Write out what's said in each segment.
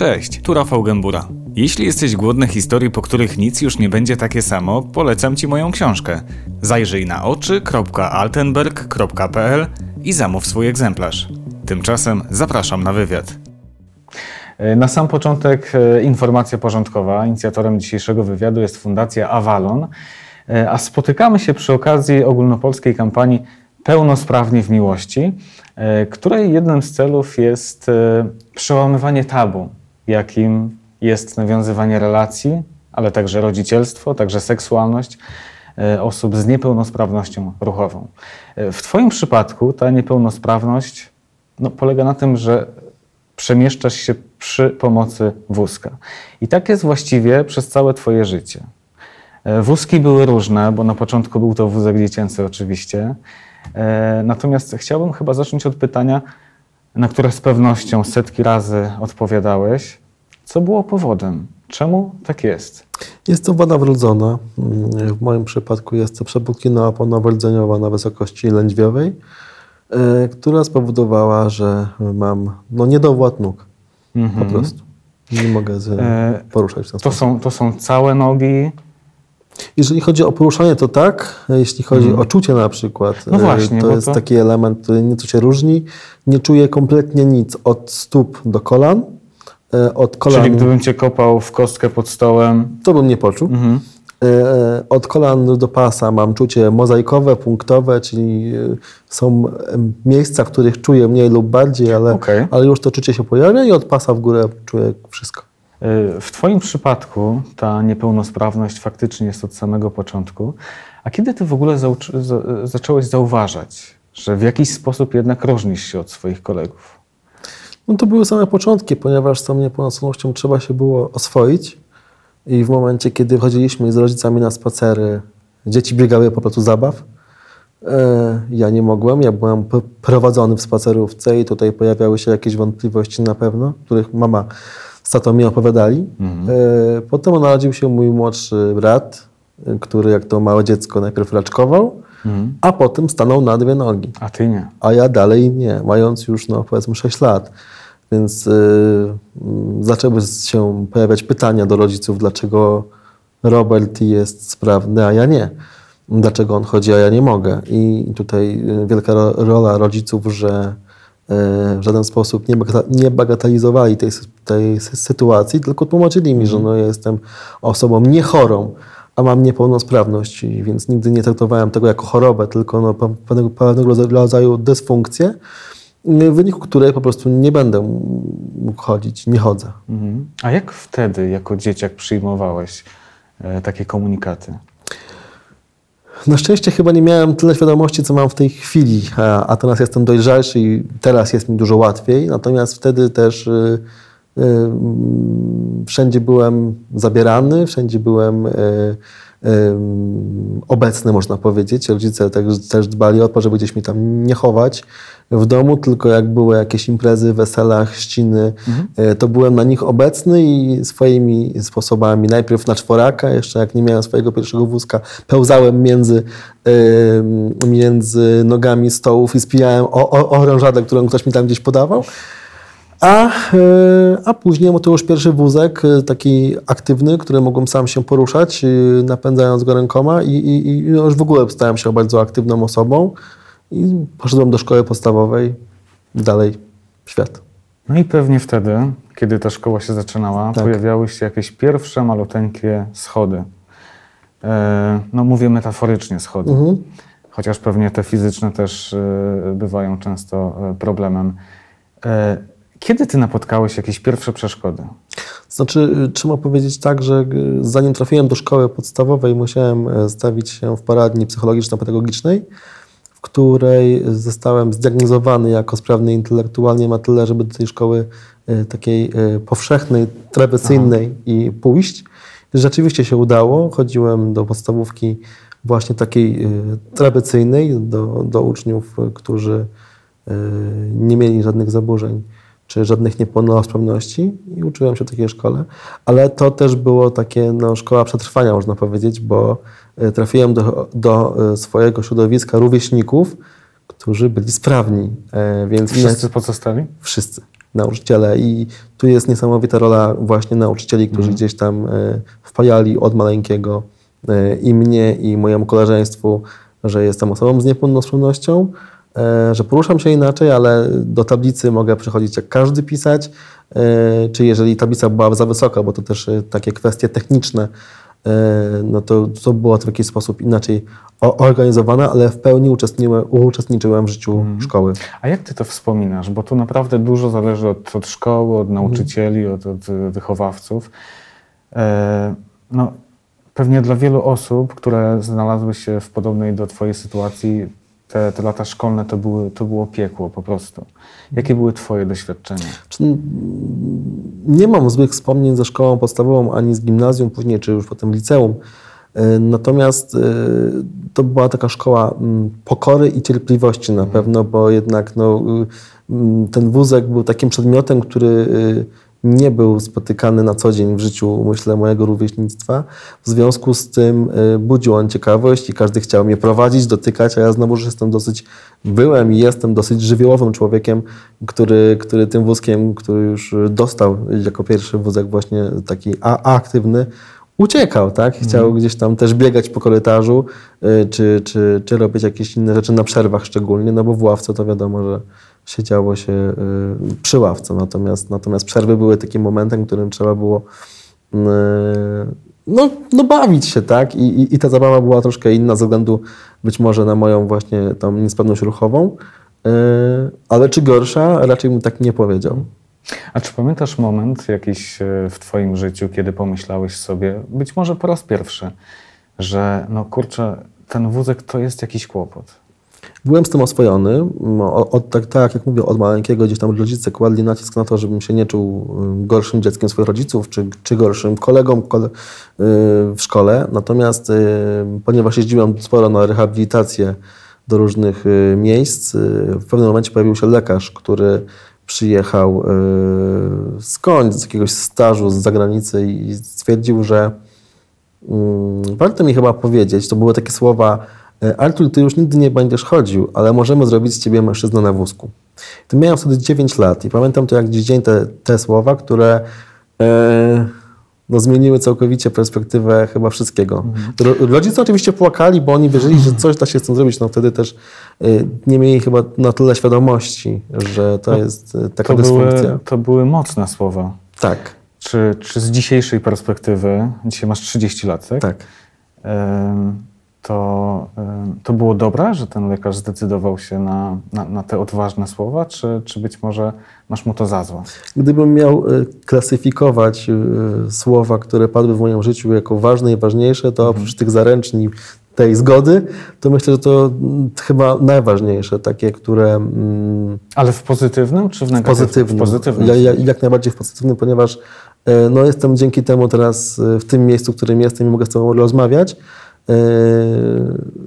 Cześć, tu Rafał Gębura. Jeśli jesteś głodny historii, po których nic już nie będzie takie samo, polecam Ci moją książkę. Zajrzyj na oczy.altenberg.pl i zamów swój egzemplarz. Tymczasem zapraszam na wywiad. E, na sam początek e, informacja porządkowa. Inicjatorem dzisiejszego wywiadu jest Fundacja Avalon, e, a spotykamy się przy okazji ogólnopolskiej kampanii Pełnosprawni w Miłości, której jednym z celów jest przełamywanie tabu, jakim jest nawiązywanie relacji, ale także rodzicielstwo, także seksualność osób z niepełnosprawnością ruchową. W Twoim przypadku ta niepełnosprawność no, polega na tym, że przemieszczasz się przy pomocy wózka. I tak jest właściwie przez całe Twoje życie. E, wózki były różne, bo na początku był to wózek dziecięcy oczywiście. E, natomiast chciałbym chyba zacząć od pytania, na które z pewnością setki razy odpowiadałeś. Co było powodem? Czemu tak jest? Jest to wada wrodzona. W moim przypadku jest to przepukina oponowo-rdzeniowa na wysokości lędźwiowej E, która spowodowała, że mam no, niedowład nóg. Mhm. Po prostu. Nie mogę z, e, poruszać w ten to są, to są całe nogi? Jeżeli chodzi o poruszanie, to tak. Jeśli chodzi mhm. o czucie na przykład, no e, właśnie, to jest to... taki element, który nieco się różni. Nie czuję kompletnie nic od stóp do kolan. Od kolan... Czyli gdybym cię kopał w kostkę pod stołem... To bym nie poczuł. Mhm. E, od kolan do pasa mam czucie mozaikowe, punktowe, czyli e, są miejsca, w których czuję mniej lub bardziej, ale, okay. ale już to czucie się pojawia i od pasa w górę czuję wszystko. E, w Twoim przypadku ta niepełnosprawność faktycznie jest od samego początku. A kiedy Ty w ogóle zacząłeś zauważać, że w jakiś sposób jednak różnisz się od swoich kolegów? No to były same początki, ponieważ z tą niepełnosprawnością trzeba się było oswoić. I w momencie, kiedy chodziliśmy z rodzicami na spacery, dzieci biegały po prostu zabaw. E, ja nie mogłem, ja byłem prowadzony w spacerówce i tutaj pojawiały się jakieś wątpliwości na pewno, których mama z tatą mi opowiadali. Mhm. E, potem narodził się mój młodszy brat, który jak to małe dziecko najpierw raczkował, mhm. a potem stanął na dwie nogi. A ty nie. A ja dalej nie, mając już no powiedzmy 6 lat. Więc y, mm, zaczęły się pojawiać pytania do rodziców, dlaczego Robert jest sprawny, a ja nie. Dlaczego on chodzi, a ja nie mogę. I tutaj y, wielka rola rodziców, że y, w żaden sposób nie bagatelizowali tej, tej sytuacji, tylko tłumaczyli mi, że no, ja jestem osobą niechorą, a mam niepełnosprawność, więc nigdy nie traktowałem tego jako chorobę, tylko no, pewnego, pewnego rodzaju dysfunkcję w wyniku której po prostu nie będę mógł chodzić, nie chodzę. Mhm. A jak wtedy, jako dzieciak, przyjmowałeś e, takie komunikaty? Na szczęście chyba nie miałem tyle świadomości, co mam w tej chwili, a, a teraz jestem dojrzalszy i teraz jest mi dużo łatwiej. Natomiast wtedy też y, y, wszędzie byłem zabierany, wszędzie byłem y, obecny, można powiedzieć. Rodzice też, też dbali o to, żeby gdzieś mi tam nie chować w domu, tylko jak były jakieś imprezy, wesela, chrzciny, mhm. E, to byłem na nich obecny i swoimi sposobami, najpierw na czworaka, jeszcze jak nie miałem swojego pierwszego wózka, pełzałem między, między nogami stołów i spijałem o, o, orężadę, którą ktoś mi tam gdzieś podawał. A, e, a później to już pierwszy wózek, e, taki aktywny, który mogłem sam się poruszać, napędzając go rękoma i, i, i już w ogóle stałem się bardzo aktywną osobą. I poszedłem do szkoły podstawowej, dalej w świat. No i pewnie wtedy, kiedy ta szkoła się zaczynała, tak. pojawiały się jakieś pierwsze maluteńkie schody. E, no mówię metaforycznie schody, mhm. chociaż pewnie te fizyczne też e, bywają często e, problemem. Kiedy ty napotkałeś jakieś pierwsze przeszkody? Znaczy, y, trzeba powiedzieć tak, że y, zanim trafiłem do szkoły podstawowej, musiałem e, stawić się w poradni psychologiczno-pedagogicznej w której zostałem zdiagnozowany jako sprawny intelektualnie na tyle, żeby do tej szkoły e, takiej e, powszechnej, tradycyjnej Aha. i pójść. Rzeczywiście się udało. Chodziłem do podstawówki właśnie takiej tradycyjnej, do, do uczniów, którzy nie mieli żadnych zaburzeń czy żadnych niepełnosprawności i uczyłem się w takiej szkole, ale to też było takie no, szkoła przetrwania, można powiedzieć, bo e, trafiłem do, do e, swojego środowiska rówieśników, którzy byli sprawni. E, więc Wszyscy pozostali? Wszyscy. nauczyciele i tu jest niesamowita rola właśnie nauczycieli, którzy gdzieś tam wpajali od maleńkiego i mnie, i mojemu koleżeństwu, że jestem osobą z niepełnosprawnością, że poruszam się inaczej, ale do tablicy mogę przychodzić jak każdy pisać, e, czy jeżeli tablica była za wysoka, bo to też e, takie kwestie techniczne, e, no to, to było w jakiś sposób inaczej organizowane, ale w pełni uczestniczyłem, uczestniczyłem w życiu szkoły. A jak ty to wspominasz? Bo tu naprawdę dużo zależy od, od szkoły, od nauczycieli, od, od wychowawców. E, no, pewnie dla wielu osób, które znalazły się w podobnej do twojej sytuacji, te, te lata szkolne to, były, to było piekło po prostu. Jakie były twoje doświadczenia? Mm, nie mam złych wspomnień ze szkołą podstawową ani z gimnazjum, później czy już potem liceum. E, Natomiast e, to była taka szkoła mm, pokory i cierpliwości na pewno, bo jednak no, y, mm, ten wózek był takim przedmiotem, który y, nie był spotykany na co dzień w życiu, myślę, mojego rówieśnictwa. W związku z tym y, budził on ciekawość i każdy chciał mnie prowadzić, dotykać, a ja znowuż jestem dosyć, byłem i jestem dosyć żywiołowym człowiekiem, który, który tym wózkiem, który już dostał jako pierwszy wózek właśnie taki aktywny, uciekał, tak? Chciał gdzieś tam też biegać po korytarzu, y, czy, czy, czy robić jakieś inne rzeczy na przerwach szczególnie, no bo w ławce to wiadomo, że siedziało się y, przy ławce, natomiast, natomiast przerwy były takim momentem, w którym trzeba było y, no, no bawić się, tak? I, i, I ta zabawa była troszkę inna ze względu być może na moją właśnie tą niesprawność ruchową, ale czy gorsza? Raczej bym tak nie powiedział. A czy pamiętasz moment jakiś e, w Twoim życiu, kiedy pomyślałeś sobie, być może po raz pierwszy, że no kurczę, ten wózek to jest jakiś kłopot? Byłem z tym oswojony. No, o- Od, tak, tak jak mówię, od maleńkiego gdzieś tam rodzice kładli nacisk na to, żebym się nie czuł gorszym dzieckiem swoich rodziców, czy, czy gorszym kolegą kole, y, w szkole. Natomiast y, ponieważ jeździłem sporo na rehabilitację do różnych y, miejsc, y, w pewnym momencie pojawił się lekarz, który przyjechał y, skądś, z jakiegoś stażu z zagranicy i stwierdził, że Mm, Warto mi chyba powiedzieć, to były takie słowa e, Artur, ty już nigdy nie będziesz chodził, ale możemy zrobić z ciebie mężczyznę na wózku. To miałem wtedy 9 lat i pamiętam to jak dziś dzień te, te słowa, które e, no, zmieniły całkowicie perspektywę chyba wszystkiego. Ro, rodzice oczywiście płakali, bo oni wierzyli, że coś da się z tym zrobić. No wtedy też e, nie mieli chyba na tyle świadomości, że to jest e, taka To dysfunkcja. były, to były mocne słowa. Tak, Czy, czy z dzisiejszej perspektywy, dzisiaj masz 30 lat, tak? tak. Em, To, to było dobre, że ten lekarz zdecydował się na, na, na te odważne słowa, czy, czy być może masz mu to za złe? Gdybym miał e, klasyfikować e, słowa, które padły w moim życiu jako ważne i ważniejsze, to oprócz tych zaręczni tej zgody, to myślę, że to chyba najważniejsze, takie, które mm, Ale w pozytywnym, czy w negatywnym? pozytywnym. W pozytywnym. Ja, ja, jak najbardziej w pozytywnym, ponieważ e, no, jestem dzięki temu teraz w tym miejscu, w którym jestem i mogę z Tobą rozmawiać,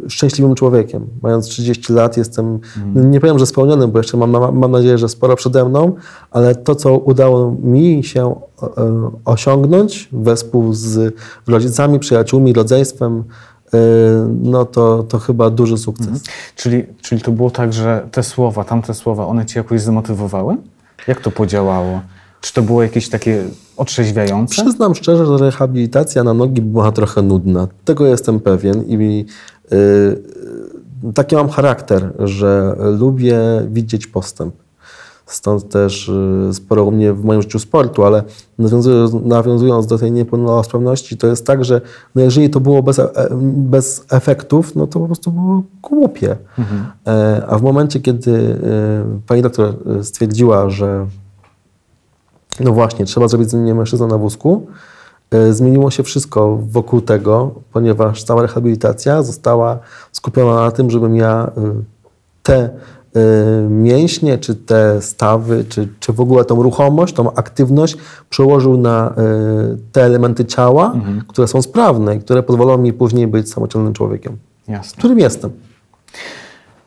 szczęśliwym człowiekiem. Mając 30 lat jestem, Mhm. nie powiem, że spełnionym, bo jeszcze mam, mam, mam nadzieję, że sporo przede mną, ale to, co udało mi się e, osiągnąć wespół z rodzicami, przyjaciółmi, rodzeństwem, e, no to, to chyba duży sukces. Mhm. Czyli, czyli to było tak, że te słowa, tamte słowa, one cię jakoś zmotywowały? Jak to podziałało? Czy to było jakieś takie otrzeźwiające? Przyznam szczerze, że rehabilitacja na nogi była trochę nudna. Tego jestem pewien i y, y, taki mam charakter, że lubię widzieć postęp. Stąd też y, sporo u mnie w moim życiu sportu, ale nawiązując, nawiązując do tej niepełnosprawności, to jest tak, że no jeżeli to było bez, e, bez efektów, no to po prostu było głupie. E, A w momencie, kiedy y, pani doktor y, stwierdziła, że no właśnie, trzeba zrobić z mnie mężczyzna na wózku. E, Zmieniło się wszystko wokół tego, ponieważ cała rehabilitacja została skupiona na tym, żebym ja y, te y, mięśnie, czy te stawy, czy, czy w ogóle tą ruchomość, tą aktywność przełożył na te elementy ciała, które są sprawne i które pozwolą mi później być samodzielnym człowiekiem, Jasne. którym jestem.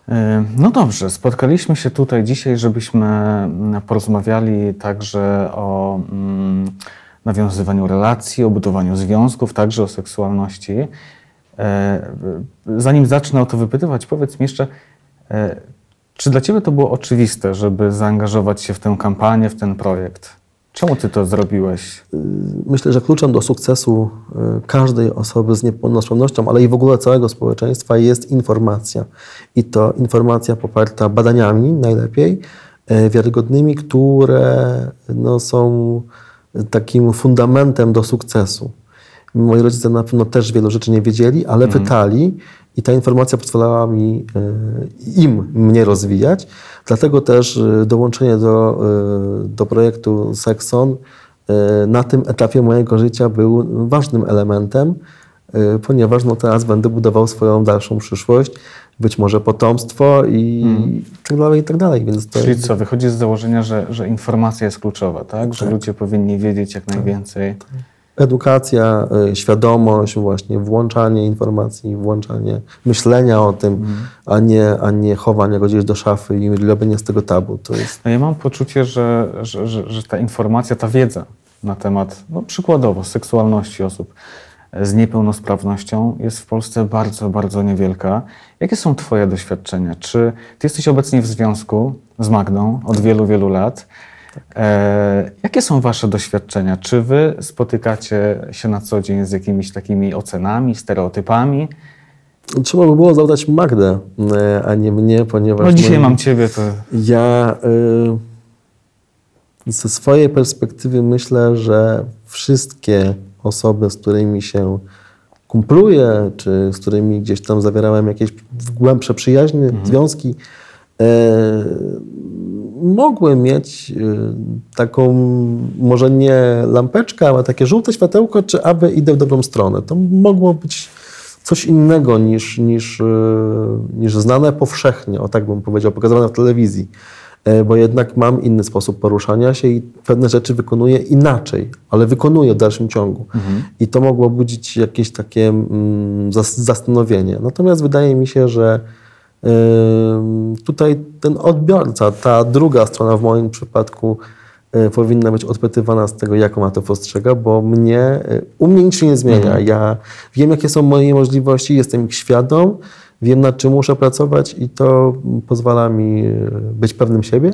E, No dobrze, spotkaliśmy się tutaj dzisiaj, żebyśmy mm, porozmawiali także o mm, nawiązywaniu relacji, o budowaniu związków, także o seksualności. E, Zanim zacznę o to wypytywać, powiedz mi jeszcze, e, Czy dla Ciebie to było oczywiste, żeby zaangażować się w tę kampanię, w ten projekt? Czemu Ty to zrobiłeś? Myślę, że kluczem do sukcesu y, każdej osoby z niepełnosprawnością, ale i w ogóle całego społeczeństwa jest informacja. I to informacja poparta badaniami najlepiej, y, wiarygodnymi, które no, są takim fundamentem do sukcesu. Moi rodzice na pewno też wielu rzeczy nie wiedzieli, ale pytali i ta informacja pozwalała mi, y, im mnie rozwijać. Dlatego też y, dołączenie do, y, do projektu Sexon y, na tym etapie mojego życia był ważnym elementem, ponieważ no teraz będę budował swoją dalszą przyszłość, być może potomstwo i tak dalej, i tak dalej. Więc to Czyli co, wychodzi z założenia, że, że informacja jest kluczowa, tak? Że ludzie powinni wiedzieć jak najwięcej. Edukacja, y, świadomość, właśnie włączanie informacji, włączanie myślenia o tym, a, nie, a nie chowanie go gdzieś do szafy i robienie z tego tabu. To jest No ja mam poczucie, że, że, że, że ta informacja, ta wiedza na temat, no przykładowo, seksualności osób z niepełnosprawnością jest w Polsce bardzo, bardzo niewielka. Jakie są Twoje doświadczenia? Czy Ty jesteś obecnie w związku z Magdą od wielu, wielu lat? E, jakie są Wasze doświadczenia? Czy Wy spotykacie się na co dzień z jakimiś takimi ocenami, stereotypami? Trzeba by było zadać Magdę, y, a nie mnie, ponieważ No dzisiaj moim- mam Ciebie, to Ja y, ze swojej perspektywy myślę, że wszystkie osoby, z którymi się kumpluję, czy z którymi gdzieś tam zawierałem jakieś głębsze przyjaźnie, związki, y, mogły mieć y, taką, może nie lampeczkę, ale takie żółte światełko, czy aby idę w dobrą stronę. To mogło być coś innego niż, niż, y, niż znane powszechnie, o tak bym powiedział, pokazywane w telewizji. E, Bo jednak mam inny sposób poruszania się i pewne rzeczy wykonuję inaczej, ale wykonuję w dalszym ciągu. I to mogło budzić jakieś takie mm, zas- zastanowienie. Natomiast wydaje mi się, że Tutaj ten odbiorca, ta druga strona w moim przypadku y, powinna być odpytywana z tego, jak ona to postrzega, bo mnie, y, u mnie nic się nie zmienia. Ja wiem, jakie są moje możliwości, jestem ich świadom, wiem, nad czym muszę pracować i to pozwala mi y, być pewnym siebie,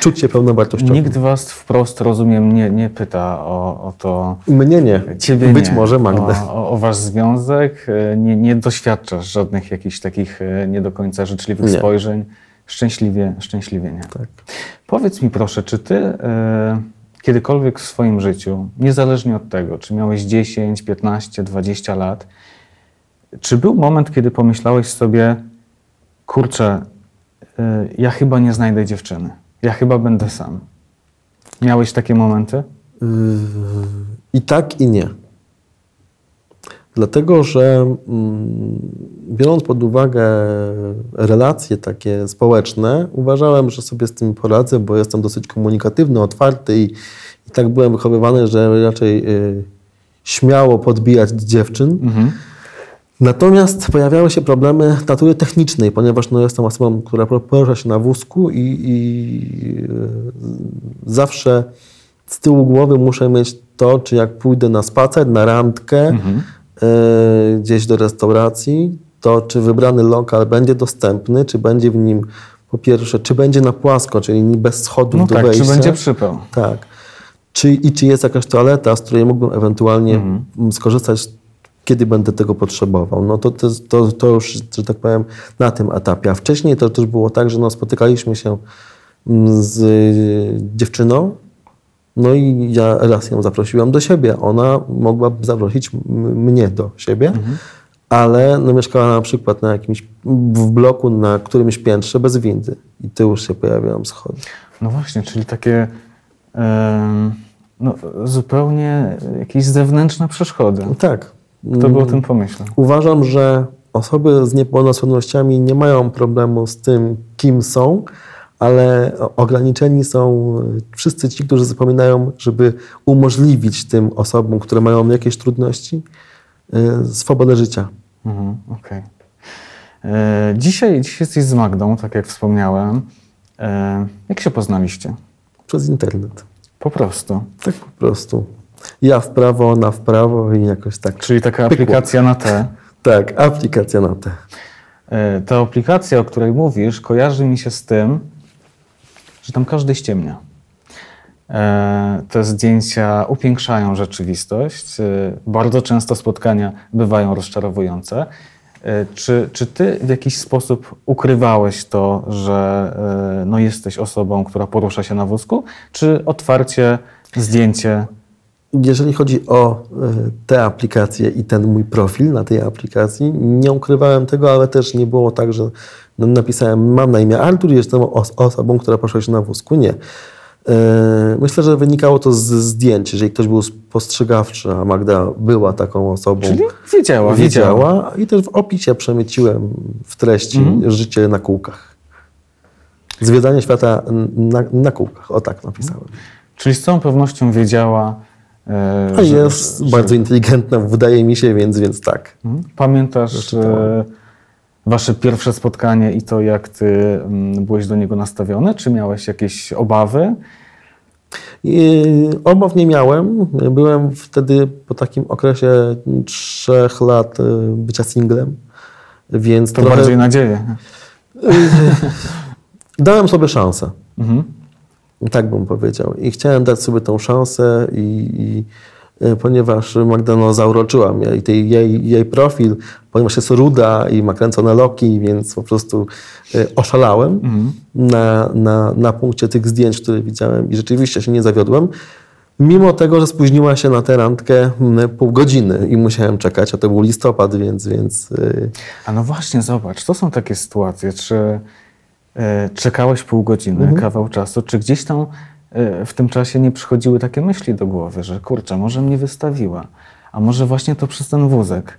czuć się pełnowartościowym. nikt Was wprost, rozumiem, nie, nie pyta o, o to, Mnie nie. Ciebie być nie. może Magdę. O, o, o wasz związek e, nie, nie doświadczasz żadnych jakichś takich e, nie do końca życzliwych Nie. spojrzeń. Szczęśliwie, szczęśliwie nie. Tak. Powiedz mi proszę, czy ty e, kiedykolwiek w swoim życiu, niezależnie od tego, czy miałeś 10, 15, 20 lat, czy był moment, kiedy pomyślałeś sobie, kurczę, ja chyba nie znajdę dziewczyny, ja chyba będę sam. Miałeś takie momenty? Yy, I tak, i nie. Dlatego, że mm, biorąc pod uwagę relacje takie społeczne, uważałem, że sobie z tym poradzę, bo jestem dosyć komunikatywny, otwarty i, i tak byłem wychowywany, że raczej y, śmiało podbijać dziewczyn. Mhm. Natomiast pojawiały się problemy natury technicznej, ponieważ no, jestem osobą, która porusza się na wózku i, i e, zawsze z tyłu głowy muszę mieć to, czy jak pójdę na spacer, na randkę, e, gdzieś do restauracji, to czy wybrany lokal będzie dostępny, czy będzie w nim po pierwsze, czy będzie na płasko, czyli bez schodów No do tak, wejścia. czy będzie przypał? Tak. Czy, I czy jest jakaś toaleta, z której mógłbym ewentualnie Mhm. skorzystać, kiedy będę tego potrzebował? No to, to, to, to już, że tak powiem, na tym etapie. A wcześniej to też było tak, że no, spotykaliśmy się mm, z y, dziewczyną, no i ja raz ją zaprosiłem do siebie. Ona mogłaby zaprosić mnie do siebie, Mhm. ale no, mieszkała na przykład na jakimś w bloku na którymś piętrze bez windy. I ty już się pojawiają schody. No właśnie, czyli takie em, no, zupełnie jakieś zewnętrzne przeszkody. Tak. Kto by o tym pomyślał? Uważam, że osoby z niepełnosprawnościami nie mają problemu z tym, kim są, ale ograniczeni są wszyscy ci, którzy zapominają, żeby umożliwić tym osobom, które mają jakieś trudności, y, swobodę życia. Mhm, Okej. E, Dzisiaj, dzisiaj jesteś z Magdą, tak jak wspomniałem. E, Jak się poznaliście? Przez internet. Po prostu. Tak po prostu. Ja w prawo, ona w prawo i jakoś tak. Czyli taka Pykło. aplikacja na te. Tak, aplikacja na te. E, ta aplikacja, o której mówisz, kojarzy mi się z tym, że tam każdy ściemnia. E, te zdjęcia upiększają rzeczywistość. E, bardzo często spotkania bywają rozczarowujące. Czy, czy ty w jakiś sposób ukrywałeś to, że no, jesteś osobą, która porusza się na wózku, czy otwarcie zdjęcie jeżeli chodzi o e, te aplikacje i ten mój profil na tej aplikacji, nie ukrywałem tego, ale też nie było tak, że napisałem, mam na imię Artur, jestem osobą, która poszła się na wózku. Nie. E, myślę, że wynikało to z zdjęć. Jeżeli ktoś był spostrzegawczy, a Magda była taką osobą. Czyli wiedziała, wiedziała. wiedziała. I też w opisie przemyciłem w treści mhm. życie na kółkach. Zwiedzanie świata na, na kółkach. O tak napisałem. Czyli z całą pewnością wiedziała, E, A jest że, bardzo inteligentna, wydaje mi się, więc, więc tak. Mhm. Pamiętasz e, wasze pierwsze spotkanie i to, jak ty mm, byłeś do niego nastawiony? Czy miałeś jakieś obawy? Obaw nie miałem. Byłem wtedy po takim okresie trzech lat e, bycia singlem, więc to trochę... bardziej nadzieję. Dałem sobie szansę. Mhm. Tak bym powiedział. I chciałem dać sobie tą szansę i, i e, ponieważ Magda no, zauroczyła mnie i tej, jej, jej profil, ponieważ jest ruda i ma kręcone loki, więc po prostu e, oszalałem mhm. na, na, na punkcie tych zdjęć, które widziałem i rzeczywiście się nie zawiodłem. Mimo tego, że spóźniła się na tę randkę pół godziny i musiałem czekać, a to był listopad, więc... więc e, a no właśnie, zobacz, to są takie sytuacje, czy czekałeś pół godziny, mhm. kawał czasu, czy gdzieś tam e, w tym czasie nie przychodziły takie myśli do głowy, że kurczę, może mnie wystawiła, a może właśnie to przez ten wózek?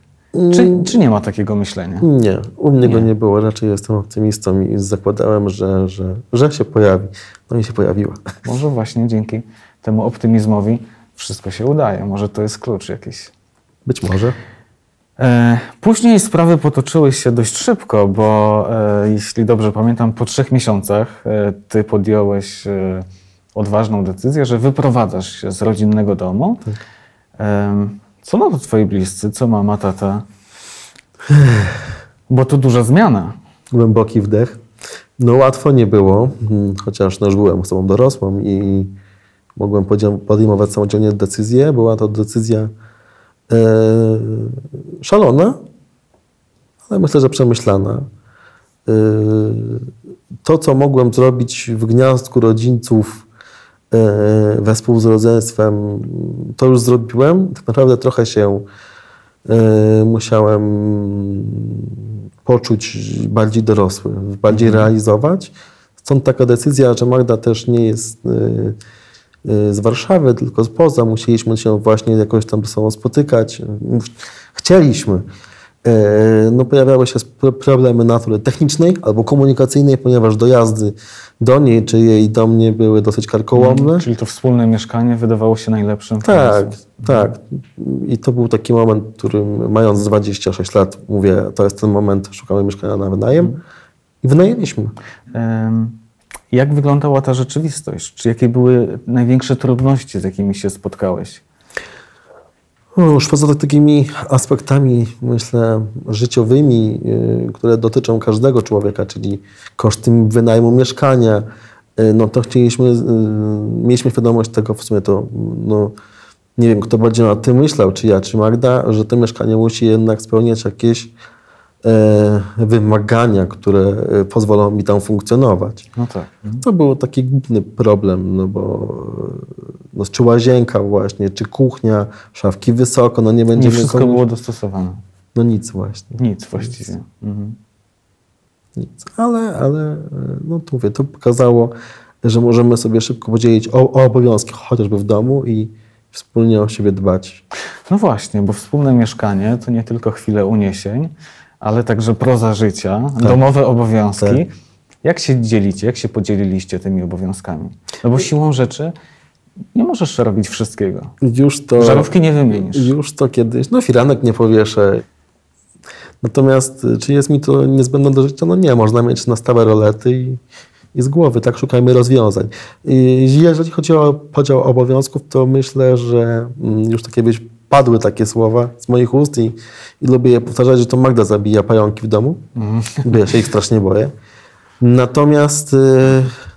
Czy, mm. czy nie ma takiego myślenia? Nie, u mnie nie. go nie było. Raczej jestem optymistą i zakładałem, że, że, że się pojawi. No i się pojawiła. Może właśnie dzięki temu optymizmowi wszystko się udaje. Może to jest klucz jakiś. Być może. E, później sprawy potoczyły się dość szybko, bo e, jeśli dobrze pamiętam, po trzech miesiącach e, ty podjąłeś odważną decyzję, że wyprowadzasz się z rodzinnego domu. Tak. Co na to twoi bliscy? Co mama, tata? Bo to duża zmiana. Głęboki wdech. No łatwo nie było, hmm, chociaż no, już byłem osobą dorosłą i mogłem podejmować samodzielnie decyzje. Była to decyzja szalona, ale myślę, że przemyślana. E, to, co mogłem zrobić w gniazdku rodziców e, wespół z rodzeństwem, to już zrobiłem. Tak naprawdę trochę się musiałem poczuć bardziej dorosły, bardziej mhm. realizować. Stąd taka decyzja, że Magda też nie jest z Warszawy, tylko spoza. Musieliśmy się właśnie jakoś tam ze sobą spotykać. Chcieliśmy. Y, no, pojawiały się problemy natury technicznej albo komunikacyjnej, ponieważ dojazdy do niej czy jej do mnie były dosyć karkołomne. Hmm, czyli to wspólne mieszkanie wydawało się najlepszym Tak, tak. I to był taki moment, w którym mając 26 lat mówię, to jest ten moment, szukamy mieszkania na wynajem i wynajęliśmy. Um. Jak wyglądała ta rzeczywistość? Czy jakie były największe trudności, z jakimi się spotkałeś? No, już poza takimi aspektami, myślę, życiowymi, yy, które dotyczą każdego człowieka, czyli koszty wynajmu mieszkania, yy, no to chcieliśmy, yy, mieliśmy świadomość tego, w sumie to, no, nie wiem, kto będzie na tym myślał, czy ja, czy Magda, że to mieszkanie musi jednak spełniać jakieś wymagania, które e, pozwolą mi tam funkcjonować. No tak. To był taki główny problem, no bo no, czy łazienka właśnie, czy kuchnia, szafki wysoko, no nie będzie... Nie wszystko komuś... było dostosowane. No nic właśnie. Nic właściwie. Nic. Mhm. nic. Ale, ale no to mówię, to pokazało, że możemy sobie szybko podzielić o, o obowiązki, chociażby w domu i wspólnie o siebie dbać. No właśnie, bo wspólne mieszkanie to nie tylko chwile uniesień, ale także proza życia, tak. domowe obowiązki. Tak. Jak się dzielicie, jak się podzieliliście tymi obowiązkami? No bo siłą rzeczy nie możesz robić wszystkiego. Już to, Żarówki nie wymienisz. Już to kiedyś, no firanek nie powieszę. Natomiast czy jest mi to niezbędne do życia? No nie, można mieć na stałe rolety i, i z głowy, tak szukajmy rozwiązań. I jeżeli chodzi o podział obowiązków, to myślę, że mm, już takie padły takie słowa z moich ust i, i lubię je powtarzać, że to Magda zabija pająki w domu, bo ja się ich strasznie boję. Natomiast y,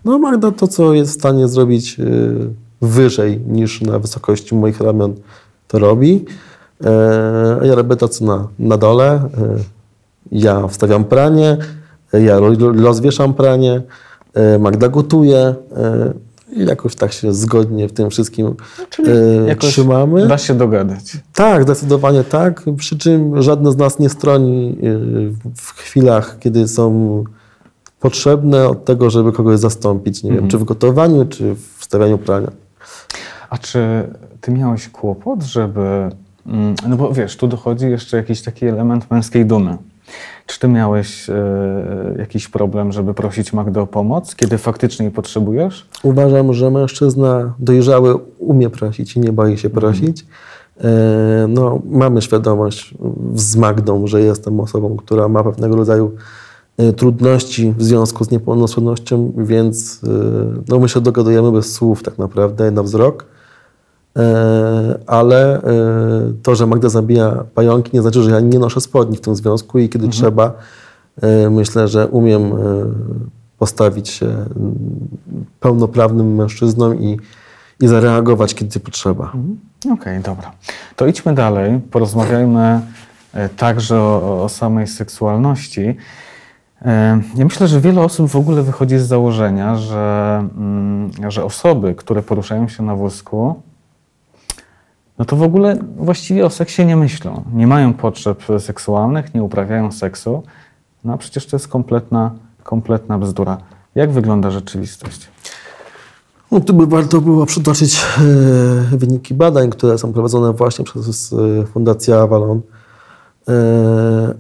no Magda to, co jest w stanie zrobić y, wyżej niż na wysokości moich ramion, to robi. E, a ja robię to, co na, na dole. E, Ja wstawiam pranie, e, ja ro- rozwieszam pranie, Magda gotuje. E, I jakoś tak się zgodnie w tym wszystkim Czyli e, trzymamy. da się dogadać. Tak, zdecydowanie tak. Przy czym żadne z nas nie stroni y, w chwilach, kiedy są potrzebne od tego, żeby kogoś zastąpić. Nie wiem, czy w gotowaniu, czy w wstawianiu prania. A czy ty miałeś kłopot, żeby. mm, No bo wiesz, tu dochodzi jeszcze jakiś taki element męskiej dumy. Czy ty miałeś e, jakiś problem, żeby prosić Magdę o pomoc, kiedy faktycznie jej potrzebujesz? Uważam, że mężczyzna dojrzały umie prosić i nie boi się prosić. E, No, mamy świadomość z Magdą, że jestem osobą, która ma pewnego rodzaju e, trudności w związku z niepełnosprawnością, więc no, my się dogadujemy bez słów tak naprawdę, na wzrok. E, Ale e, to, że Magda zabija pająki, nie znaczy, że ja nie noszę spodni w tym związku i kiedy trzeba, e, myślę, że umiem postawić się pełnoprawnym mężczyzną i, i zareagować, kiedy potrzeba. Okej, dobra. To idźmy dalej. Porozmawiajmy także o, o samej seksualności. Ja myślę, że wiele osób w ogóle wychodzi z założenia, że, mm, że osoby, które poruszają się na wózku, no to w ogóle właściwie o seksie nie myślą. Nie mają potrzeb seksualnych, nie uprawiają seksu. No a przecież to jest kompletna, kompletna bzdura. Jak wygląda rzeczywistość? No, tu by warto było przytoczyć e, wyniki badań, które są prowadzone właśnie przez e, Fundację Avalon, e,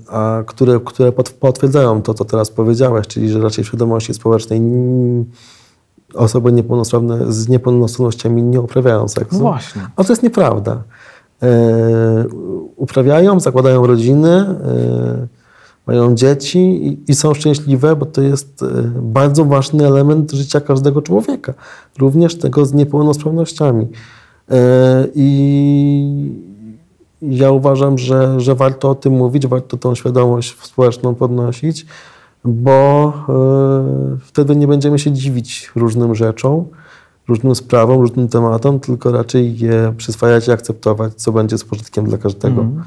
a które, które pot, potwierdzają to, co teraz powiedziałeś, czyli że raczej w świadomości społecznej osoby niepełnosprawne z niepełnosprawnościami nie uprawiają seksu. No właśnie. A to jest nieprawda. E, uprawiają, zakładają rodziny, e, mają dzieci i, i są szczęśliwe, bo to jest e, bardzo ważny element życia każdego człowieka, również tego z niepełnosprawnościami. I ja uważam, że, że warto o tym mówić, warto tą świadomość społeczną podnosić, bo e, wtedy nie będziemy się dziwić różnym rzeczom, różnym sprawom, różnym tematom, tylko raczej je przyswajać i akceptować, co będzie z pożytkiem dla każdego. Mhm.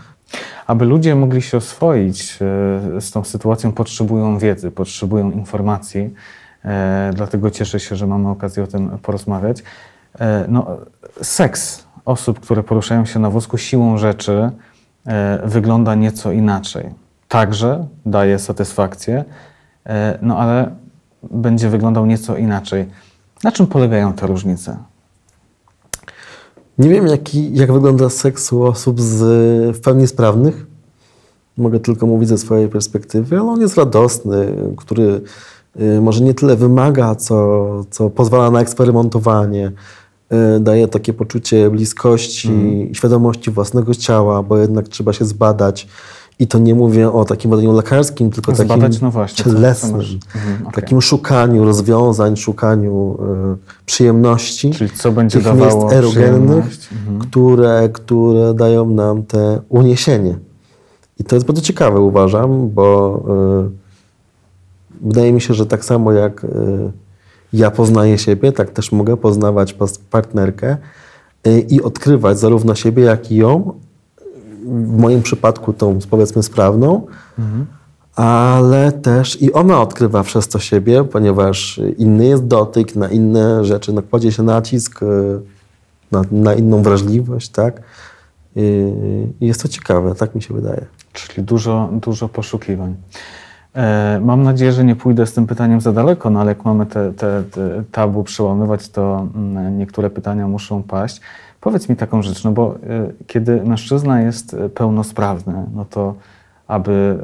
Aby ludzie mogli się oswoić e, z tą sytuacją, potrzebują wiedzy, potrzebują informacji. E, Dlatego cieszę się, że mamy okazję o tym porozmawiać. No, seks osób, które poruszają się na wózku siłą rzeczy wygląda nieco inaczej. Także daje satysfakcję, e, no ale będzie wyglądał nieco inaczej. Na czym polegają te różnice? Nie wiem, jaki, jak wygląda seks u osób z, w pełni sprawnych. Mogę tylko mówić ze swojej perspektywy, ale on jest radosny, który y, może nie tyle wymaga, co, co pozwala na eksperymentowanie. Y, Daje takie poczucie bliskości, świadomości własnego ciała, bo jednak trzeba się zbadać. I to nie mówię o takim badaniu lekarskim, tylko Zbadać, takim no właśnie, cielesnym. Mhm, okej. Takim szukaniu rozwiązań, szukaniu y, przyjemności. Czyli co będzie tych miejsc erogennych? Mhm. które, które dają nam te uniesienie. I to jest bardzo ciekawe, uważam, bo y, wydaje mi się, że tak samo jak y, ja poznaję siebie, tak też mogę poznawać partnerkę i odkrywać zarówno siebie, jak i ją. W moim przypadku tą, powiedzmy, sprawną, ale też i ona odkrywa przez to siebie, ponieważ inny jest dotyk, na inne rzeczy no, kładzie się nacisk, y, na, na inną wrażliwość, tak? Y, I jest to ciekawe, tak mi się wydaje. Czyli dużo, dużo poszukiwań. E, mam nadzieję, że nie pójdę z tym pytaniem za daleko, no ale jak mamy te, te, te tabu przełamywać, to mm, niektóre pytania muszą paść. Powiedz mi taką rzecz, no bo e, kiedy mężczyzna jest e, pełnosprawny, no to aby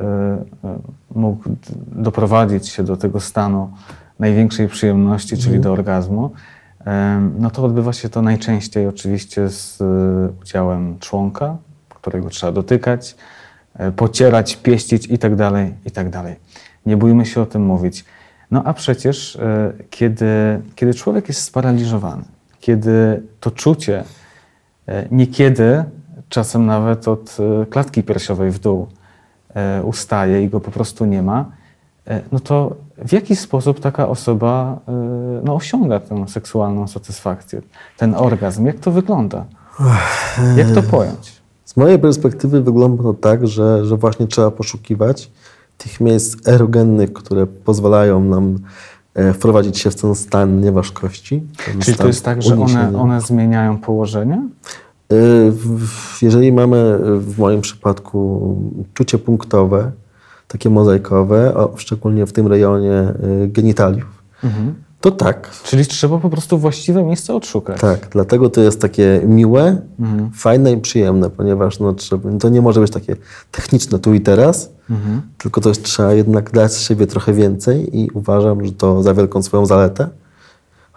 e, mógł doprowadzić się do tego stanu największej przyjemności, czyli do orgazmu, no to odbywa się to najczęściej oczywiście z udziałem członka, którego trzeba dotykać, pocierać, pieścić i tak dalej, i tak. Nie bójmy się o tym mówić. No a przecież kiedy, kiedy człowiek jest sparaliżowany, kiedy to czucie niekiedy czasem nawet od e, klatki piersiowej w dół e, ustaje i go po prostu nie ma, e, no to w jaki sposób taka osoba e, no, osiąga tę seksualną satysfakcję, ten orgazm? Jak to wygląda? Jak to pojąć? Z mojej perspektywy wygląda to tak, że, że właśnie trzeba poszukiwać tych miejsc erogennych, które pozwalają nam e, wprowadzić się w ten stan nieważkości. ten Czyli to stan jest tak, że one, one zmieniają położenie? E, Jeżeli mamy e, w moim przypadku czucie punktowe, takie mozaikowe, szczególnie w tym rejonie e, genitaliów, Mhm. to tak, Czyli trzeba po prostu właściwe miejsce odszukać. tak. Dlatego to jest takie miłe, Mhm. fajne i przyjemne, ponieważ no, to nie może być takie techniczne tu i teraz, Mhm. tylko to jest, trzeba jednak dać z siebie trochę więcej i uważam, że to za wielką swoją zaletę.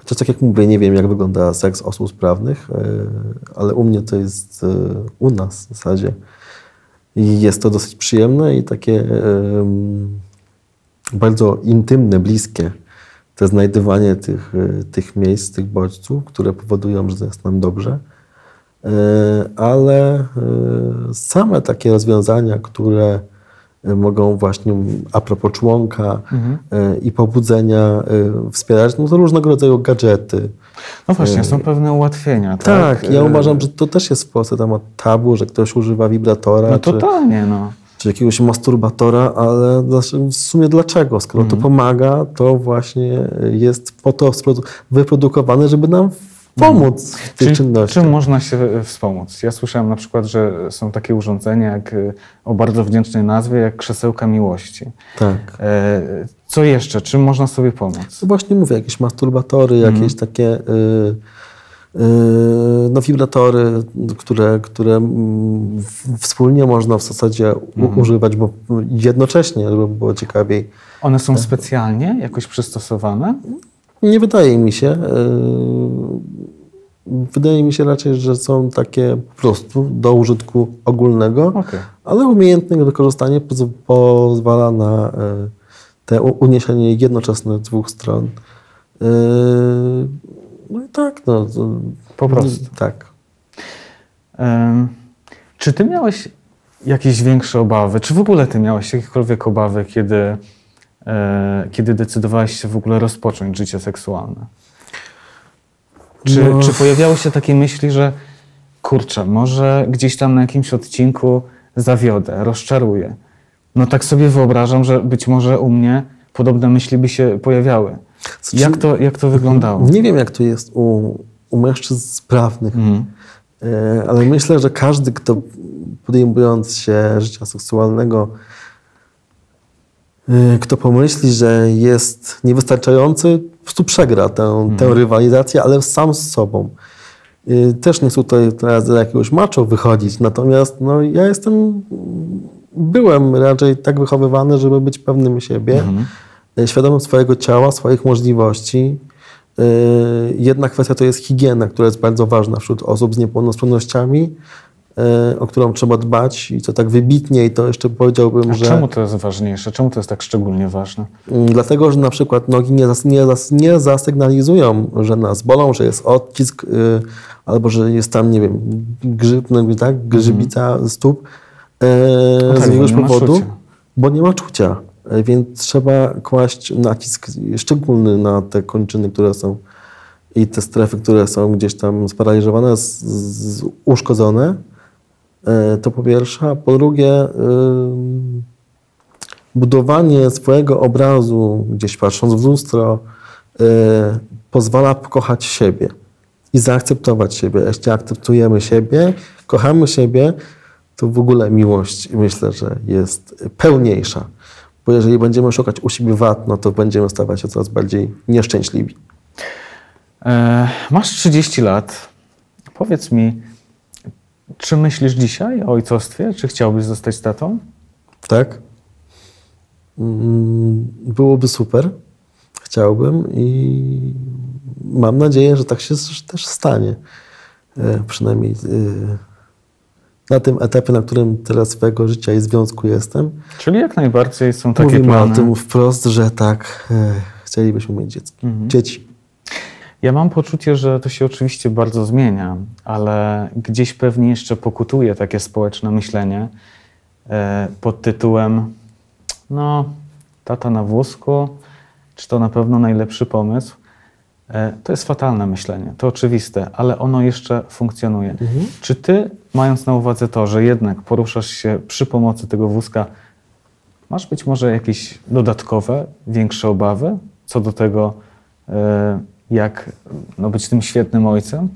Chociaż tak jak mówię, nie wiem jak wygląda seks osób sprawnych, e, ale u mnie to jest e, u nas w zasadzie. I jest to dosyć przyjemne i takie bardzo intymne, bliskie. To znajdywanie tych, e, tych miejsc, tych bodźców, które powodują, że jest nam dobrze. Ale same takie rozwiązania, które mogą właśnie a propos członka Mhm. e, i pobudzenia e, wspierać, no to różnego rodzaju gadżety. No właśnie, są pewne ułatwienia. Tak, Tak, ja E, uważam, że to też jest w Polsce temat tabu, że ktoś używa wibratora No czy, totalnie, no. czy jakiegoś masturbatora, ale znaczy w sumie dlaczego? Skoro Mhm. to pomaga, to właśnie jest po to wyprodukowane, żeby nam pomóc w tej Czyli czynności. czym można się e, wspomóc? Ja słyszałem na przykład, że są takie urządzenia jak, e, o bardzo wdzięcznej nazwie, jak krzesełka miłości. Tak. E, Co jeszcze? Czym można sobie pomóc? No właśnie mówię, jakieś masturbatory, Mhm. jakieś takie y, no, wibratory, które, które mm, w- wspólnie można w zasadzie Mhm. używać, bo jednocześnie, żeby było ciekawiej. One Tak. są specjalnie jakoś przystosowane? Nie wydaje mi się. y, Wydaje mi się raczej, że są takie po prostu do użytku ogólnego, Okej. ale umiejętne wykorzystanie poz- pozwala na y, te uniesienie jednoczesne dwóch stron. Y, No i tak, no. to- Po prostu. Tak. Em, Czy ty miałeś jakieś większe obawy? Czy w ogóle ty miałeś jakiekolwiek obawy, kiedy, e, kiedy decydowałeś się w ogóle rozpocząć życie seksualne? Czy, No. czy pojawiały się takie myśli, że kurczę, może gdzieś tam na jakimś odcinku zawiodę, rozczaruję? No tak sobie wyobrażam, że być może u mnie podobne myśli by się pojawiały. Znaczy- Jak to, jak to wyglądało? Nie wiem, jak to jest u, u mężczyzn sprawnych. E, Ale myślę, że każdy, kto podejmując się życia seksualnego, e, kto pomyśli, że jest niewystarczający, po prostu przegra tę, tę rywalizację, ale sam z sobą. E, Też nie chcę tutaj teraz jakiegoś maczo wychodzić, natomiast no, ja jestem, byłem raczej tak wychowywany, żeby być pewnym siebie, e, świadomym swojego ciała, swoich możliwości. Jedna kwestia to jest higiena, która jest bardzo ważna wśród osób z niepełnosprawnościami, o którą trzeba dbać i to tak wybitnie i to jeszcze powiedziałbym, A że... czemu to jest ważniejsze? Czemu to jest tak szczególnie ważne? Mm, Dlatego, że na przykład nogi nie, zas, nie, zas, nie zasygnalizują, że nas bolą, że jest odcisk y, albo że jest tam, nie wiem, grzyb, no, tak, grzybica stóp y, No tak, z jakiegoś powodu, czucia. bo nie ma czucia. Y, Więc trzeba kłaść nacisk szczególny na te kończyny, które są i te strefy, które są gdzieś tam sparaliżowane, z, z, uszkodzone. Y, To po pierwsze. Po drugie, y, budowanie swojego obrazu, gdzieś patrząc w lustro, y, pozwala pokochać siebie i zaakceptować siebie. Jeśli akceptujemy siebie, kochamy siebie, to w ogóle miłość myślę, że jest pełniejsza. Bo jeżeli będziemy szukać u siebie wad, no to będziemy stawać się coraz bardziej nieszczęśliwi. E, masz 30 lat. Powiedz mi, czy myślisz dzisiaj o ojcostwie? Czy chciałbyś zostać tatą? Tak? Mm, Byłoby super. Chciałbym i mam nadzieję, że tak się też stanie. E, Przynajmniej e, na tym etapie, na którym teraz swojego życia i związku jestem. Czyli jak najbardziej są takie Mówimy plany. o tym wprost, że tak, e, chcielibyśmy mieć dziecko. Mhm. dzieci. Ja mam poczucie, że to się oczywiście bardzo zmienia, ale gdzieś pewnie jeszcze pokutuje takie społeczne myślenie e, pod tytułem no, tata na wózku, czy to na pewno najlepszy pomysł? E, to jest fatalne myślenie, to oczywiste, ale ono jeszcze funkcjonuje. Mhm. Czy ty, mając na uwadze to, że jednak poruszasz się przy pomocy tego wózka, masz być może jakieś dodatkowe, większe obawy co do tego, e, jak no, być tym świetnym ojcem?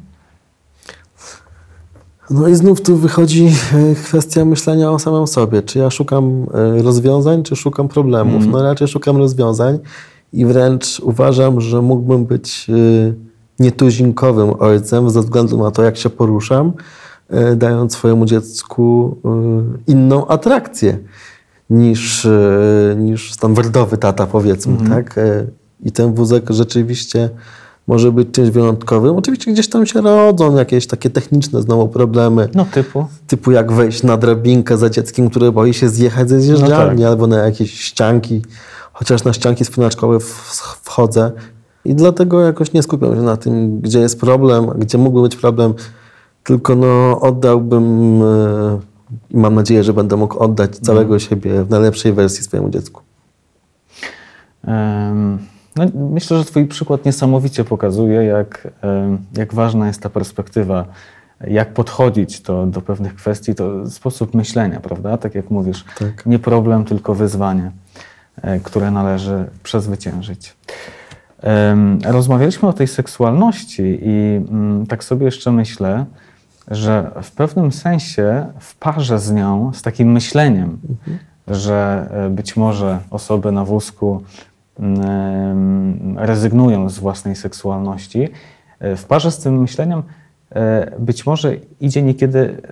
No i znów tu wychodzi e, kwestia myślenia o samym sobie. Czy ja szukam rozwiązań, czy szukam problemów? Mm. No raczej szukam rozwiązań i wręcz uważam, że mógłbym być y, nietuzinkowym ojcem ze względu na to, jak się poruszam, dając swojemu dziecku inną atrakcję niż, niż standardowy tata, powiedzmy, mhm. tak? I ten wózek rzeczywiście może być czymś wyjątkowym. Oczywiście gdzieś tam się rodzą jakieś takie techniczne znowu problemy. No typu? Typu jak wejść na drabinkę za dzieckiem, które boi się zjechać ze zjeżdżalni, no tak. albo na jakieś ścianki chociaż na ścianki spinaczkowe wchodzę i dlatego jakoś nie skupiam się na tym, gdzie jest problem, gdzie mógłby być problem, tylko no, oddałbym e, i mam nadzieję, że będę mógł oddać całego mhm. siebie w najlepszej wersji swojemu dziecku. No, myślę, że Twój przykład niesamowicie pokazuje, jak, jak ważna jest ta perspektywa, jak podchodzić to, do pewnych kwestii, to sposób myślenia, prawda? Tak jak mówisz, tak. nie problem, tylko wyzwanie. E, które należy przezwyciężyć. Rozmawialiśmy o tej seksualności i mm, tak sobie jeszcze myślę, że w pewnym sensie w parze z nią, z takim myśleniem, mhm. że e, być może osoby na wózku rezygnują z własnej seksualności, e, w parze z tym myśleniem być może idzie niekiedy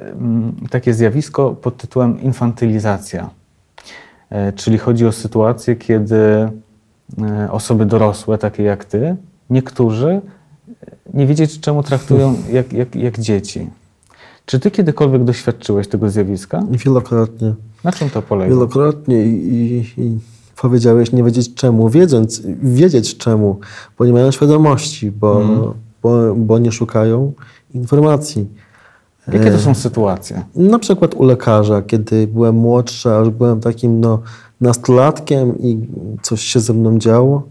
takie zjawisko pod tytułem infantylizacja. E, czyli chodzi o sytuację, kiedy e, osoby dorosłe, takie jak ty, niektórzy e, nie wiedzieć czemu traktują jak, jak, jak dzieci. Czy ty kiedykolwiek doświadczyłeś tego zjawiska? Wielokrotnie. Na czym to polega? Wielokrotnie i, i, i powiedziałeś nie wiedzieć czemu, wiedząc, wiedzieć czemu, bo nie mają świadomości, bo, mm. bo, bo nie szukają informacji. Jakie to są sytuacje? Na przykład u lekarza, kiedy byłem młodszy, a już byłem takim no, nastolatkiem i coś się ze mną działo.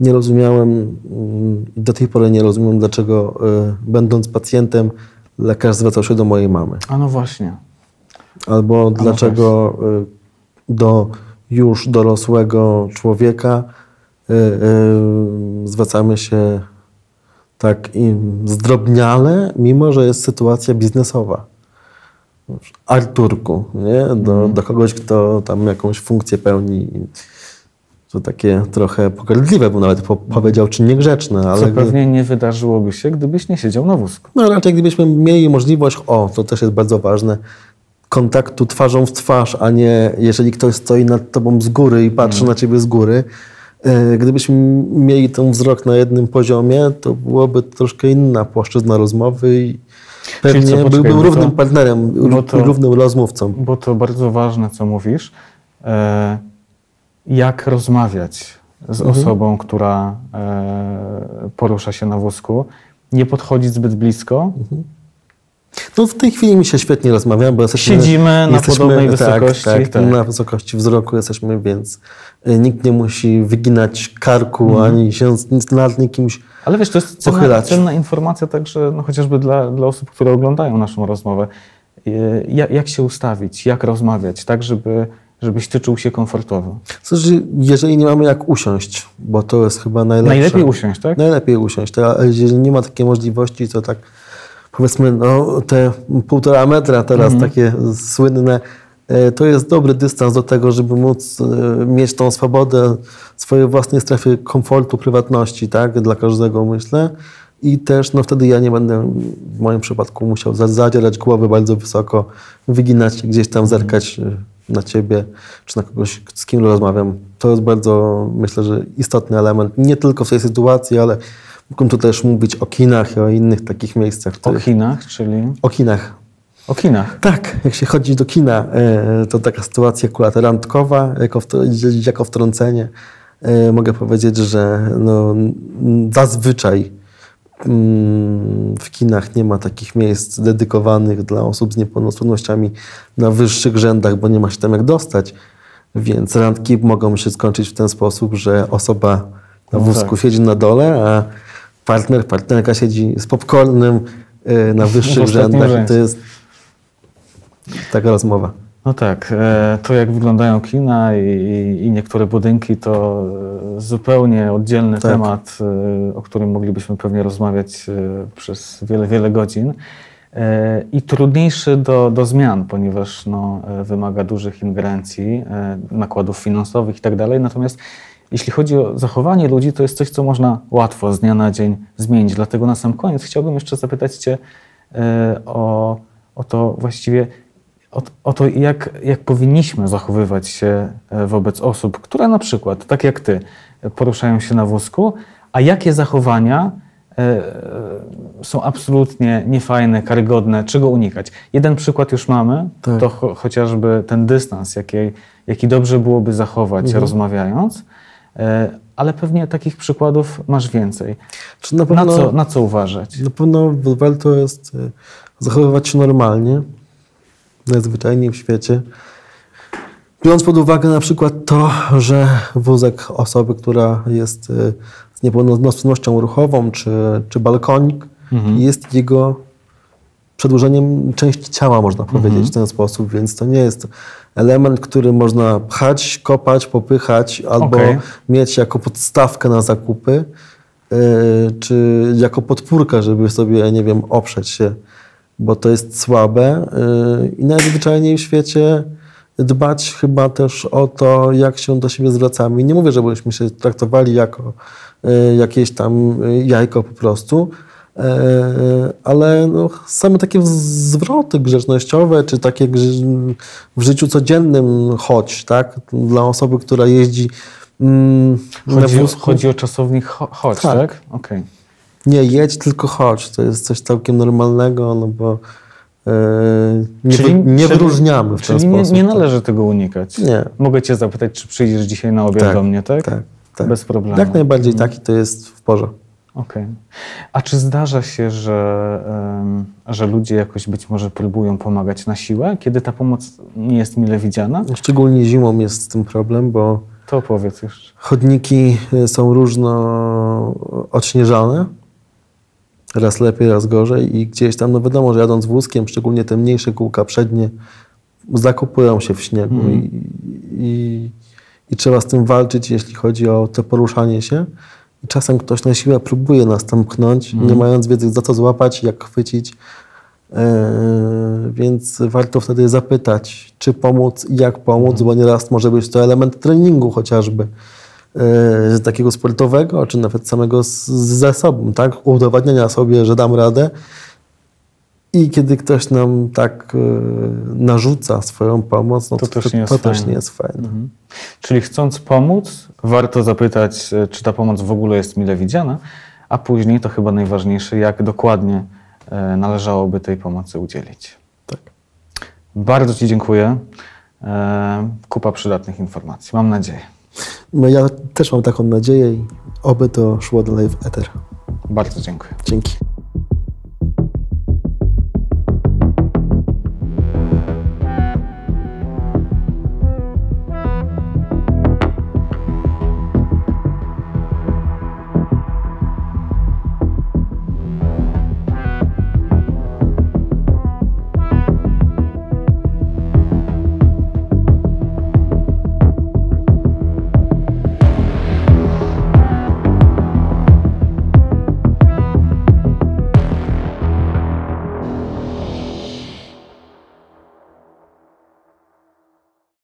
Nie rozumiałem mm, i do tej pory nie rozumiem, dlaczego y, będąc pacjentem lekarz zwracał się do mojej mamy. A no właśnie. Albo no dlaczego y, do już dorosłego człowieka y, zwracamy się tak zdrobniale, mimo że jest sytuacja biznesowa. Arturku, nie? Do, do kogoś, kto tam jakąś funkcję pełni. To takie trochę pogardliwe, bo nawet po, powiedział, czy niegrzeczne. Ale... Co pewnie nie wydarzyłoby się, gdybyś nie siedział na wózku. No raczej gdybyśmy mieli możliwość, o, to też jest bardzo ważne, kontaktu twarzą w twarz, a nie jeżeli ktoś stoi nad tobą z góry i patrzy mm. na ciebie z góry, E, gdybyśmy mieli ten wzrok na jednym poziomie, to byłoby troszkę inna płaszczyzna rozmowy i pewnie co, poczekaj, byłbym równym to, partnerem, to, równym rozmówcą. Bo to bardzo ważne, co mówisz. E, jak rozmawiać z mhm. osobą, która e, porusza się na wózku? Nie podchodzić zbyt blisko, mhm no w tej chwili mi się świetnie rozmawiamy, bo jesteśmy... Siedzimy na jesteśmy, podobnej tak, wysokości. Tak, tak, na wysokości wzroku jesteśmy, więc y, nikt nie musi wyginać karku, mm. ani się nad nikimś Ale wiesz, to jest cenna, cenna informacja także no, chociażby dla, dla osób, które oglądają naszą rozmowę. Y, jak, jak się ustawić, jak rozmawiać, tak żeby żebyś ty czuł się komfortowo? Znaczy, jeżeli nie mamy jak usiąść, bo to jest chyba najlepsze. Najlepiej usiąść, tak? Najlepiej usiąść, tak? ale jeżeli nie ma takiej możliwości, to tak powiedzmy no, te półtora metra teraz mhm. takie słynne, e, to jest dobry dystans do tego, żeby móc e, mieć tą swobodę swojej własnej strefy komfortu, prywatności, tak, dla każdego myślę. I też no, wtedy ja nie będę w moim przypadku musiał zadzierać głowy bardzo wysoko, wyginać się gdzieś tam, mhm. zerkać e, na ciebie, czy na kogoś, z kim rozmawiam. To jest bardzo, myślę, że istotny element, nie tylko w tej sytuacji, ale Mógłbym tu też mówić o kinach i o innych takich miejscach. O kinach, czyli? O kinach. O kinach? Tak, jak się chodzi do kina, e, to taka sytuacja akurat randkowa, jako, jako wtrącenie. E, mogę powiedzieć, że no, zazwyczaj mm, w kinach nie ma takich miejsc dedykowanych dla osób z niepełnosprawnościami na wyższych rzędach, bo nie ma się tam jak dostać. Więc randki mogą się skończyć w ten sposób, że osoba na No wózku tak. siedzi na dole, a partner, partnerka siedzi z popcornem y, na wyższych rzędach. I rzędzie. to jest taka rozmowa. No tak, e, to jak wyglądają kina i, i- niektóre budynki to e, zupełnie oddzielny Tak. temat, e, o którym moglibyśmy pewnie rozmawiać przez wiele, wiele godzin. I trudniejszy do, do zmian, ponieważ no, wymaga dużych ingerencji, nakładów finansowych i tak dalej. Natomiast jeśli chodzi o zachowanie ludzi, to jest coś, co można łatwo z dnia na dzień zmienić. Dlatego na sam koniec chciałbym jeszcze zapytać Cię e, o, o to właściwie, o, o to, jak, jak powinniśmy zachowywać się e, wobec osób, które na przykład, tak jak Ty, poruszają się na wózku, a jakie zachowania e, są absolutnie niefajne, karygodne, czego unikać. Jeden przykład już mamy, Tak. to cho, chociażby ten dystans, jaki, jaki dobrze byłoby zachować Mhm. rozmawiając, ale pewnie takich przykładów masz więcej. Na Na pewno, co, na co uważać? na pewno warto jest y, zachowywać się normalnie, najzwyczajniej w świecie. Biorąc pod uwagę na przykład to, że wózek osoby, która jest y, z niepełnosprawnością ruchową, czy, czy balkonik, Mhm. jest jego przedłużeniem części ciała, można powiedzieć Mhm. w ten sposób, więc to nie jest element, który można pchać, kopać, popychać albo Okej. mieć jako podstawkę na zakupy, y, czy jako podpórkę, żeby sobie, nie wiem, oprzeć się, bo to jest słabe y, i najzwyczajniej w świecie dbać chyba też o to, jak się do siebie zwracamy. Nie mówię, żebyśmy się traktowali jako y, jakieś tam jajko po prostu, ale no, same takie zwroty grzecznościowe, czy takie w życiu codziennym chodź, tak? Dla osoby, która jeździ mm, Chodzi, o, chodzi o czasownik cho, chodź, Tak. tak? Okej. Nie jedź, tylko chodź. To jest coś całkiem normalnego, no bo e, nie, Czyli- wy, nie czyli- wyróżniamy w ten Czyli nie, sposób. nie tak. należy tego unikać. Nie. Mogę Cię zapytać, czy przyjdziesz dzisiaj na obiad Tak, do mnie, tak? Tak, tak. Bez problemu. Jak najbardziej tak i to jest w porze. Okej. A czy zdarza się, że, że ludzie jakoś być może próbują pomagać na siłę, kiedy ta pomoc nie jest mile widziana? Szczególnie zimą jest z tym problem, bo To opowiedz już. chodniki y, są różno odśnieżane. Raz lepiej, raz gorzej i gdzieś tam, no wiadomo, że jadąc wózkiem, szczególnie te mniejsze kółka przednie, zakopują się w śniegu Mhm. i, i, i trzeba z tym walczyć, jeśli chodzi o to poruszanie się. Czasem ktoś na siłę próbuje nas tam pchnąć, nie mając wiedzy, za co złapać, jak chwycić. E, więc warto wtedy zapytać, czy pomóc i jak pomóc, bo nieraz może być to element treningu chociażby e, takiego sportowego, czy nawet samego z, ze sobą, tak? Udowadniania sobie, że dam radę. I kiedy ktoś nam tak e, narzuca swoją pomoc, no To to, też nie jest to też fajne. nie jest fajne. Mhm. Czyli chcąc pomóc, warto zapytać, e, czy ta pomoc w ogóle jest mile widziana, a później to chyba najważniejsze, jak dokładnie e, należałoby tej pomocy udzielić. Tak. Bardzo Ci dziękuję. Kupa przydatnych informacji, mam nadzieję. No ja też mam taką nadzieję i oby to szło dalej w eter. Bardzo dziękuję. Dzięki.